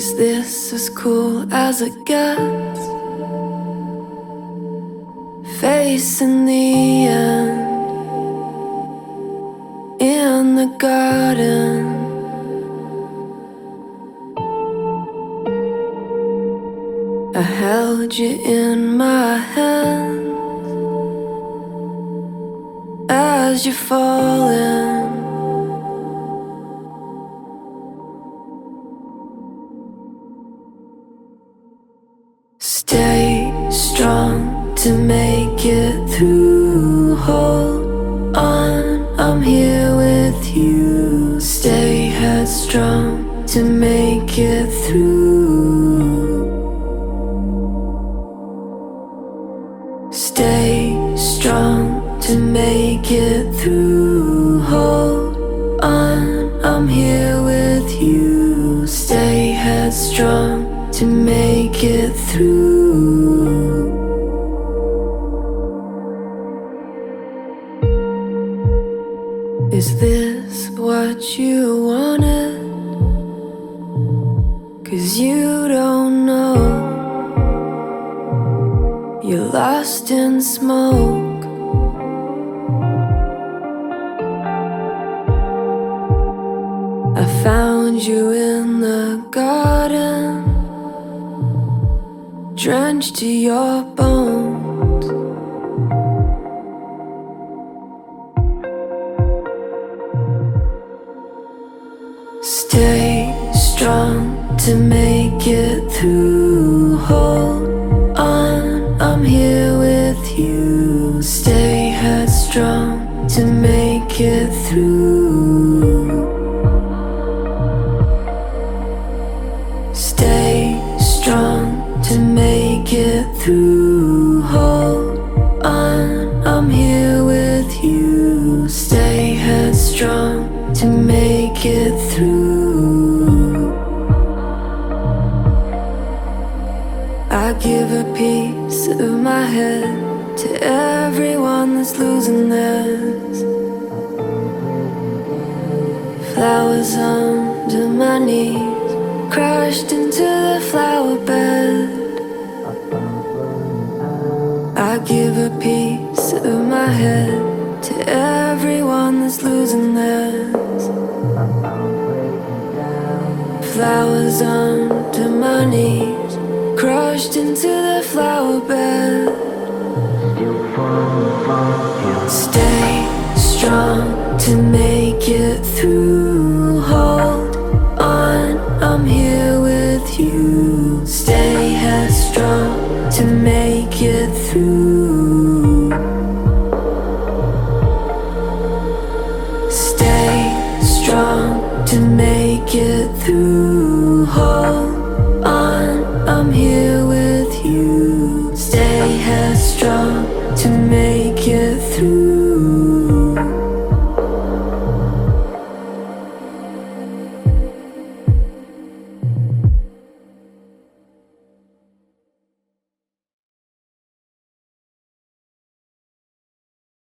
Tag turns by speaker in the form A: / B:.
A: Is this as cool as it gets? Facing the end in the garden. I held you in my hands as you're falling. Strong to make it through. Hold on, I'm here with you. Stay headstrong to make it through. Stay strong to make it through. Hold on, I'm here with you. Stay headstrong to make it through. Is this what you wanted? Cause you don't know. You're lost in smoke. I found you in the garden, drenched to your bones. Stay strong to make it through. Hold on, I'm here with you. Stay headstrong to make it through. Stay strong to make it through. Hold on, I'm here with you. Stay headstrong to make I give a piece of my head to everyone that's losing theirs. Flowers under my knees, crashed into the flower bed. I give a piece of my head to everyone that's losing theirs. Flowers under my knees, crushed into the flower bed. Stay strong to make it through. Hold on, I'm here with you. Stay headstrong to make it through. Stay strong to make it through. Headstrong to make it through.